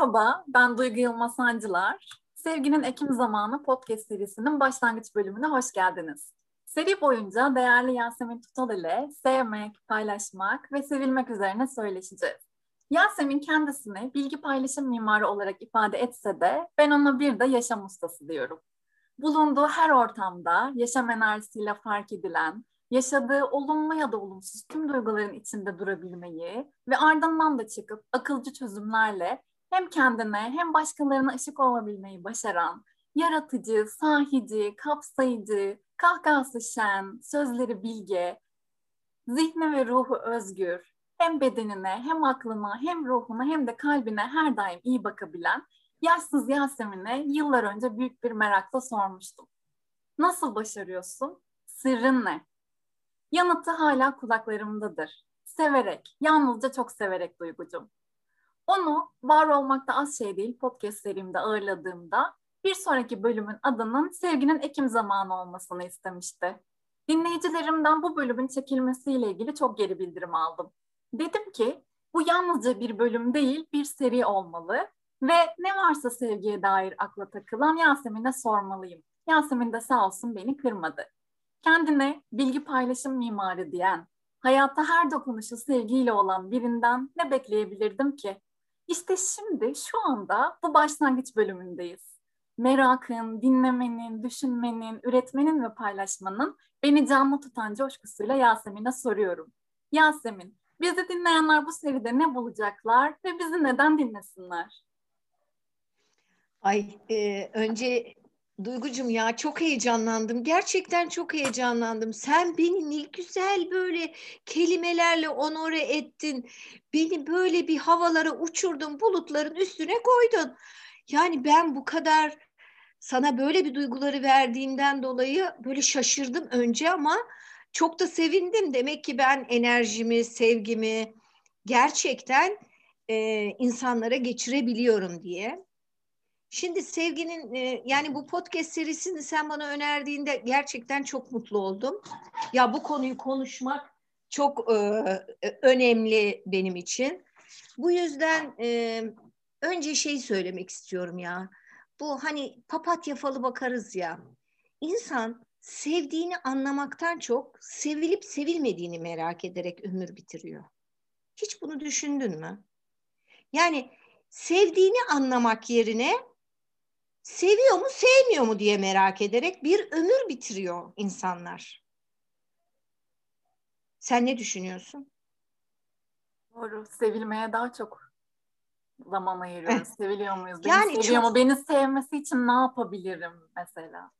Merhaba, ben Duygu Yılmaz Sancılar. Sevginin Ekim Zamanı podcast serisinin başlangıç bölümüne hoş geldiniz. Seri boyunca değerli Yasemin Tutal ile sevmek, paylaşmak ve sevilmek üzerine söyleşeceğiz. Yasemin kendisini bilgi paylaşım mimarı olarak ifade etse de ben ona bir de yaşam ustası diyorum. Bulunduğu her ortamda yaşam enerjisiyle fark edilen, yaşadığı olumlu ya da olumsuz tüm duyguların içinde durabilmeyi ve ardından da çıkıp akılcı çözümlerle hem kendine hem başkalarına ışık olabilmeyi başaran, yaratıcı, sahici, kapsayıcı, kahkahası şen, sözleri bilge, zihni ve ruhu özgür, hem bedenine, hem aklına, hem ruhuna, hem de kalbine her daim iyi bakabilen yaşsız Yasemin'e yıllar önce büyük bir merakla sormuştum. Nasıl başarıyorsun? Sırrın ne? Yanıtı hala kulaklarımdadır. Severek, yalnızca çok severek duygucum. Onu var olmakta az şey değil podcast serimde ağırladığımda bir sonraki bölümün adının Sevginin Ekim Zamanı olmasını istemişti. Dinleyicilerimden bu bölümün çekilmesiyle ilgili çok geri bildirim aldım. Dedim ki bu yalnızca bir bölüm değil bir seri olmalı ve ne varsa sevgiye dair akla takılan Yasemin'e sormalıyım. Yasemin de sağ olsun beni kırmadı. Kendine bilgi paylaşım mimarı diyen, hayatta her dokunuşu sevgiyle olan birinden ne bekleyebilirdim ki? İşte şimdi şu anda bu başlangıç bölümündeyiz. Merakın, dinlemenin, düşünmenin, üretmenin ve paylaşmanın beni canlı tutan coşkusuyla Yasemin'e soruyorum. Yasemin, bizi dinleyenler bu seride ne bulacaklar ve bizi neden dinlesinler? Ay e, önce Duygucum ya çok heyecanlandım. Gerçekten çok heyecanlandım. Sen beni ne güzel böyle kelimelerle onore ettin. Beni böyle bir havalara uçurdun, bulutların üstüne koydun. Yani ben bu kadar sana böyle bir duyguları verdiğinden dolayı böyle şaşırdım önce ama çok da sevindim. Demek ki ben enerjimi, sevgimi gerçekten e, insanlara geçirebiliyorum diye. Şimdi sevginin e, yani bu podcast serisini sen bana önerdiğinde gerçekten çok mutlu oldum. Ya bu konuyu konuşmak çok e, e, önemli benim için. Bu yüzden önce şey söylemek istiyorum ya. Bu hani papatya falı bakarız ya. İnsan sevdiğini anlamaktan çok sevilip sevilmediğini merak ederek ömür bitiriyor. Hiç bunu düşündün mü? Yani sevdiğini anlamak yerine seviyor mu sevmiyor mu diye merak ederek bir ömür bitiriyor insanlar. Sen ne düşünüyorsun? Doğru. Sevilmeye daha çok zaman ayırıyoruz. Seviliyor muyuz? Beni yani seviyor çok... mu? Beni sevmesi için ne yapabilirim mesela?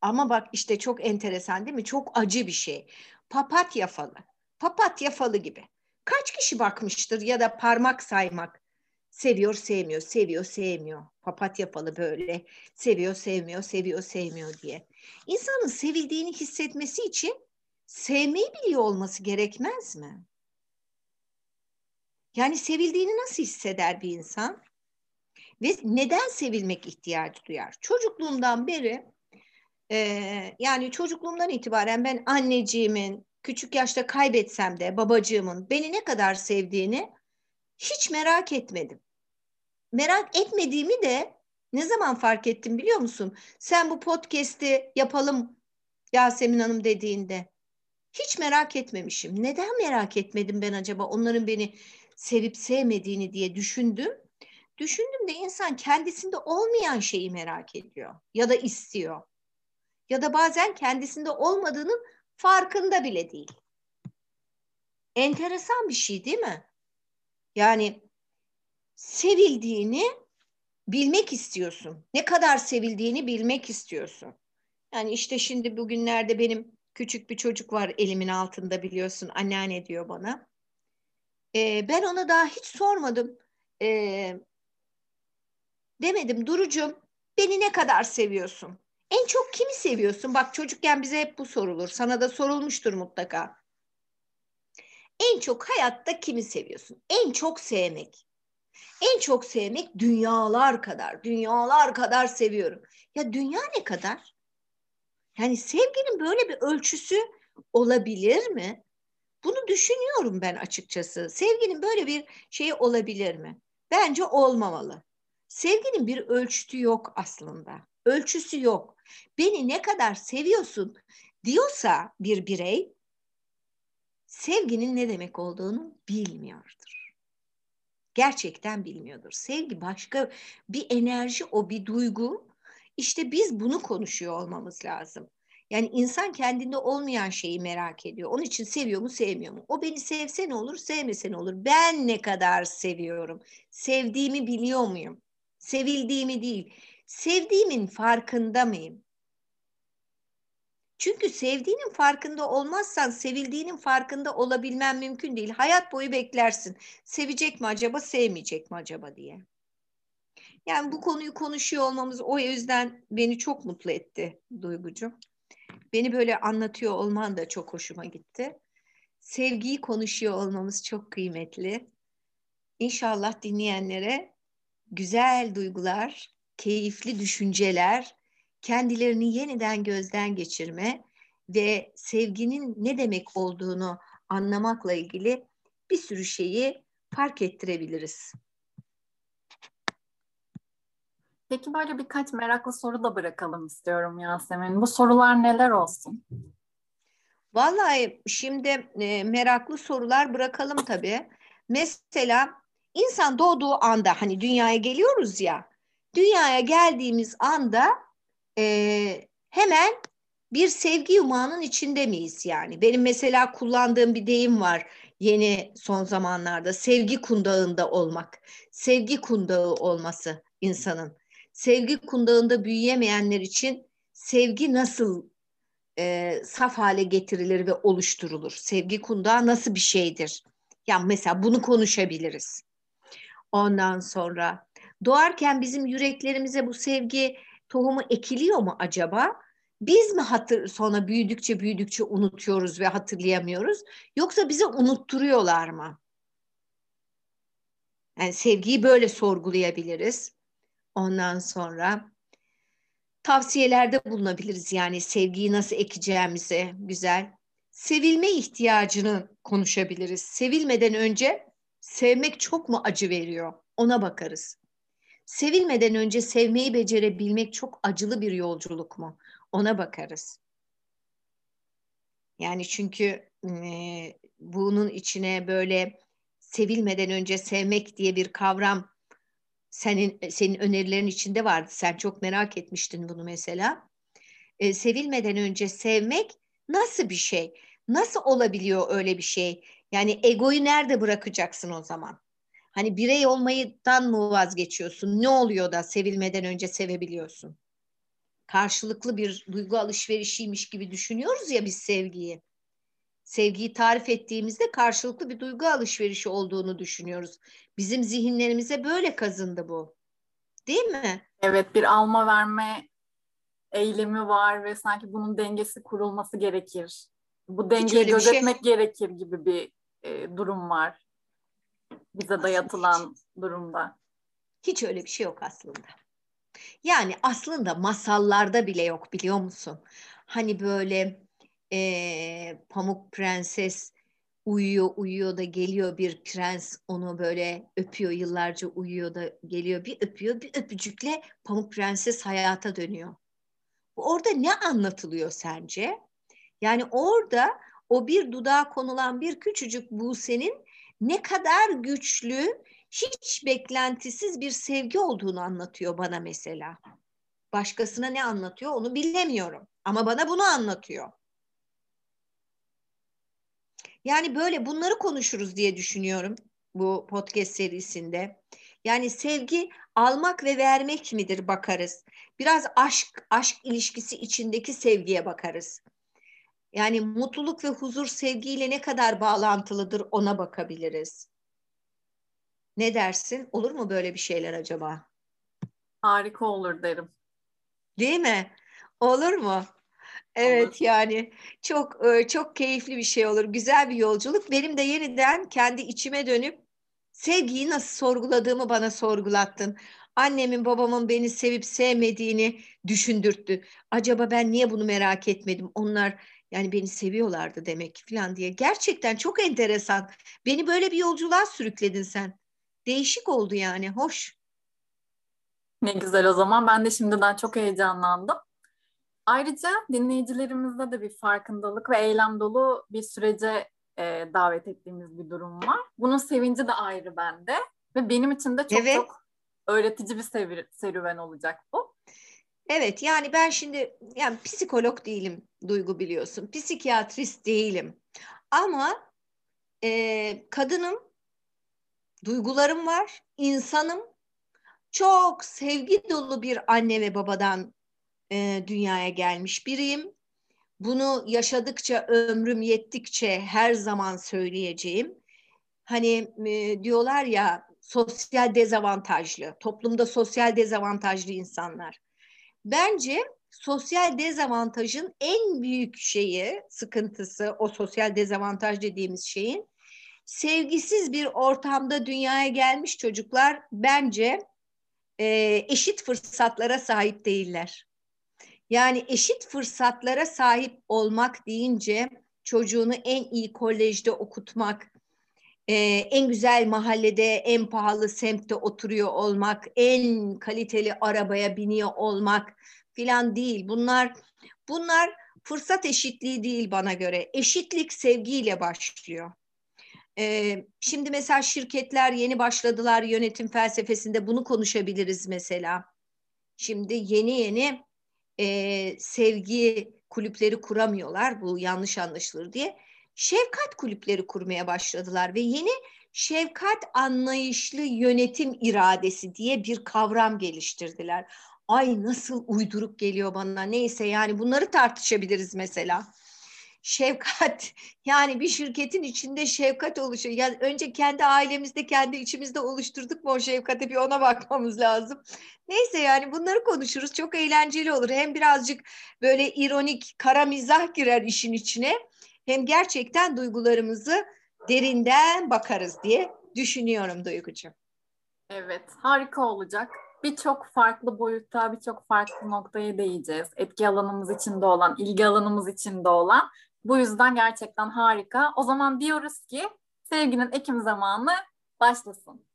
Ama bak işte çok enteresan değil mi? Çok acı bir şey. Papatya falı. Papatya falı gibi. Kaç kişi bakmıştır ya da parmak saymak Seviyor, sevmiyor, seviyor, sevmiyor. Papatya falı böyle. Seviyor, sevmiyor, seviyor, sevmiyor diye. İnsanın sevildiğini hissetmesi için sevmeyi biliyor olması gerekmez mi? Yani sevildiğini nasıl hisseder bir insan? Ve neden sevilmek ihtiyacı duyar? Çocukluğumdan beri e, yani çocukluğumdan itibaren ben anneciğimin küçük yaşta kaybetsem de babacığımın beni ne kadar sevdiğini hiç merak etmedim. Merak etmediğimi de ne zaman fark ettim biliyor musun? Sen bu podcast'i yapalım Yasemin Hanım dediğinde. Hiç merak etmemişim. Neden merak etmedim ben acaba onların beni sevip sevmediğini diye düşündüm. Düşündüm de insan kendisinde olmayan şeyi merak ediyor ya da istiyor. Ya da bazen kendisinde olmadığının farkında bile değil. Enteresan bir şey değil mi? Yani sevildiğini bilmek istiyorsun. Ne kadar sevildiğini bilmek istiyorsun. Yani işte şimdi bugünlerde benim küçük bir çocuk var elimin altında biliyorsun. Anneanne diyor bana. Ee, ben ona daha hiç sormadım. Ee, demedim Durucum beni ne kadar seviyorsun? En çok kimi seviyorsun? Bak çocukken bize hep bu sorulur. Sana da sorulmuştur mutlaka. En çok hayatta kimi seviyorsun? En çok sevmek. En çok sevmek dünyalar kadar, dünyalar kadar seviyorum. Ya dünya ne kadar? Yani sevginin böyle bir ölçüsü olabilir mi? Bunu düşünüyorum ben açıkçası. Sevginin böyle bir şeyi olabilir mi? Bence olmamalı. Sevginin bir ölçütü yok aslında. Ölçüsü yok. Beni ne kadar seviyorsun diyorsa bir birey sevginin ne demek olduğunu bilmiyordur. Gerçekten bilmiyordur. Sevgi başka bir enerji, o bir duygu. İşte biz bunu konuşuyor olmamız lazım. Yani insan kendinde olmayan şeyi merak ediyor. Onun için seviyor mu, sevmiyor mu? O beni sevse ne olur, sevmese ne olur? Ben ne kadar seviyorum? Sevdiğimi biliyor muyum? Sevildiğimi değil. Sevdiğimin farkında mıyım? Çünkü sevdiğinin farkında olmazsan sevildiğinin farkında olabilmen mümkün değil. Hayat boyu beklersin. Sevecek mi acaba, sevmeyecek mi acaba diye. Yani bu konuyu konuşuyor olmamız o yüzden beni çok mutlu etti Duygucuğum. Beni böyle anlatıyor olman da çok hoşuma gitti. Sevgiyi konuşuyor olmamız çok kıymetli. İnşallah dinleyenlere güzel duygular, keyifli düşünceler, kendilerini yeniden gözden geçirme ve sevginin ne demek olduğunu anlamakla ilgili bir sürü şeyi fark ettirebiliriz. Peki böyle birkaç meraklı soru da bırakalım istiyorum Yasemin. Bu sorular neler olsun? Vallahi şimdi e, meraklı sorular bırakalım tabii. Mesela insan doğduğu anda hani dünyaya geliyoruz ya, dünyaya geldiğimiz anda e, hemen bir sevgi yumağının içinde miyiz yani? Benim mesela kullandığım bir deyim var yeni son zamanlarda sevgi kundağında olmak, sevgi kundağı olması insanın sevgi kundağında büyüyemeyenler için sevgi nasıl e, saf hale getirilir ve oluşturulur? Sevgi kundağı nasıl bir şeydir? Yani mesela bunu konuşabiliriz. Ondan sonra doğarken bizim yüreklerimize bu sevgi tohumu ekiliyor mu acaba? Biz mi hatır sonra büyüdükçe büyüdükçe unutuyoruz ve hatırlayamıyoruz? Yoksa bize unutturuyorlar mı? Yani sevgiyi böyle sorgulayabiliriz. Ondan sonra tavsiyelerde bulunabiliriz yani sevgiyi nasıl ekeceğimize güzel. Sevilme ihtiyacını konuşabiliriz. Sevilmeden önce sevmek çok mu acı veriyor? Ona bakarız. Sevilmeden önce sevmeyi becerebilmek çok acılı bir yolculuk mu? Ona bakarız. Yani çünkü e, bunun içine böyle sevilmeden önce sevmek diye bir kavram senin senin önerilerin içinde vardı. Sen çok merak etmiştin bunu mesela. E, sevilmeden önce sevmek nasıl bir şey? Nasıl olabiliyor öyle bir şey? Yani egoyu nerede bırakacaksın o zaman? Hani birey olmayıdan mı vazgeçiyorsun? Ne oluyor da sevilmeden önce sevebiliyorsun? Karşılıklı bir duygu alışverişiymiş gibi düşünüyoruz ya biz sevgiyi sevgiyi tarif ettiğimizde karşılıklı bir duygu alışverişi olduğunu düşünüyoruz. Bizim zihinlerimize böyle kazındı bu. Değil mi? Evet bir alma verme eylemi var ve sanki bunun dengesi kurulması gerekir. Bu dengeyi şey- gözetmek şey... gerekir gibi bir e, durum var. Bize dayatılan hiç. durumda. Hiç öyle bir şey yok aslında. Yani aslında masallarda bile yok biliyor musun? Hani böyle e, Pamuk Prenses uyuyor uyuyor da geliyor bir prens onu böyle öpüyor yıllarca uyuyor da geliyor bir öpüyor bir öpücükle Pamuk Prenses hayata dönüyor. Orada ne anlatılıyor sence? Yani orada o bir dudağa konulan bir küçücük Buse'nin ne kadar güçlü, hiç beklentisiz bir sevgi olduğunu anlatıyor bana mesela. Başkasına ne anlatıyor onu bilemiyorum ama bana bunu anlatıyor. Yani böyle bunları konuşuruz diye düşünüyorum bu podcast serisinde. Yani sevgi almak ve vermek midir bakarız. Biraz aşk, aşk ilişkisi içindeki sevgiye bakarız. Yani mutluluk ve huzur sevgiyle ne kadar bağlantılıdır ona bakabiliriz. Ne dersin? Olur mu böyle bir şeyler acaba? Harika olur derim. Değil mi? Olur mu? Evet olur. yani çok e, çok keyifli bir şey olur. Güzel bir yolculuk. Benim de yeniden kendi içime dönüp sevgiyi nasıl sorguladığımı bana sorgulattın. Annemin babamın beni sevip sevmediğini düşündürttü. Acaba ben niye bunu merak etmedim? Onlar yani beni seviyorlardı demek falan diye. Gerçekten çok enteresan. Beni böyle bir yolculuğa sürükledin sen. Değişik oldu yani. Hoş. Ne güzel o zaman. Ben de şimdiden çok heyecanlandım. Ayrıca dinleyicilerimizde de bir farkındalık ve eylem dolu bir sürece e, davet ettiğimiz bir durum var. Bunun sevinci de ayrı bende ve benim için de çok evet. çok öğretici bir serüven olacak bu. Evet yani ben şimdi yani psikolog değilim Duygu biliyorsun. Psikiyatrist değilim. Ama e, kadınım, duygularım var, insanım. Çok sevgi dolu bir anne ve babadan e, dünyaya gelmiş biriyim. Bunu yaşadıkça, ömrüm yettikçe her zaman söyleyeceğim. Hani e, diyorlar ya sosyal dezavantajlı, toplumda sosyal dezavantajlı insanlar. Bence sosyal dezavantajın en büyük şeyi, sıkıntısı, o sosyal dezavantaj dediğimiz şeyin sevgisiz bir ortamda dünyaya gelmiş çocuklar bence e, eşit fırsatlara sahip değiller. Yani eşit fırsatlara sahip olmak deyince çocuğunu en iyi kolejde okutmak, e, en güzel mahallede, en pahalı semtte oturuyor olmak, en kaliteli arabaya biniyor olmak filan değil. Bunlar bunlar fırsat eşitliği değil bana göre. Eşitlik sevgiyle başlıyor. Ee, şimdi mesela şirketler yeni başladılar yönetim felsefesinde bunu konuşabiliriz mesela. Şimdi yeni yeni e, sevgi kulüpleri kuramıyorlar bu yanlış anlaşılır diye. Şefkat kulüpleri kurmaya başladılar ve yeni şefkat anlayışlı yönetim iradesi diye bir kavram geliştirdiler. Ay nasıl uyduruk geliyor bana neyse yani bunları tartışabiliriz mesela şefkat yani bir şirketin içinde şefkat oluşuyor. Yani önce kendi ailemizde kendi içimizde oluşturduk mu o şefkati bir ona bakmamız lazım. Neyse yani bunları konuşuruz. Çok eğlenceli olur. Hem birazcık böyle ironik kara mizah girer işin içine. Hem gerçekten duygularımızı derinden bakarız diye düşünüyorum Duygucuğum. Evet harika olacak birçok farklı boyutta, birçok farklı noktaya değeceğiz. Etki alanımız içinde olan, ilgi alanımız içinde olan bu yüzden gerçekten harika. O zaman diyoruz ki sevginin Ekim zamanı başlasın.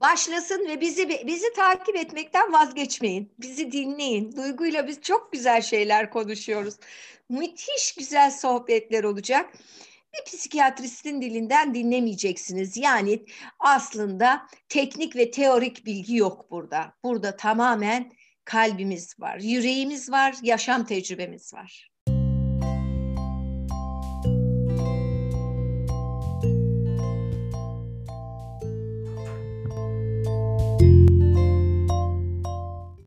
Başlasın ve bizi bizi takip etmekten vazgeçmeyin. Bizi dinleyin. Duyguyla biz çok güzel şeyler konuşuyoruz. Müthiş güzel sohbetler olacak. Bir psikiyatristin dilinden dinlemeyeceksiniz. Yani aslında teknik ve teorik bilgi yok burada. Burada tamamen kalbimiz var, yüreğimiz var, yaşam tecrübemiz var.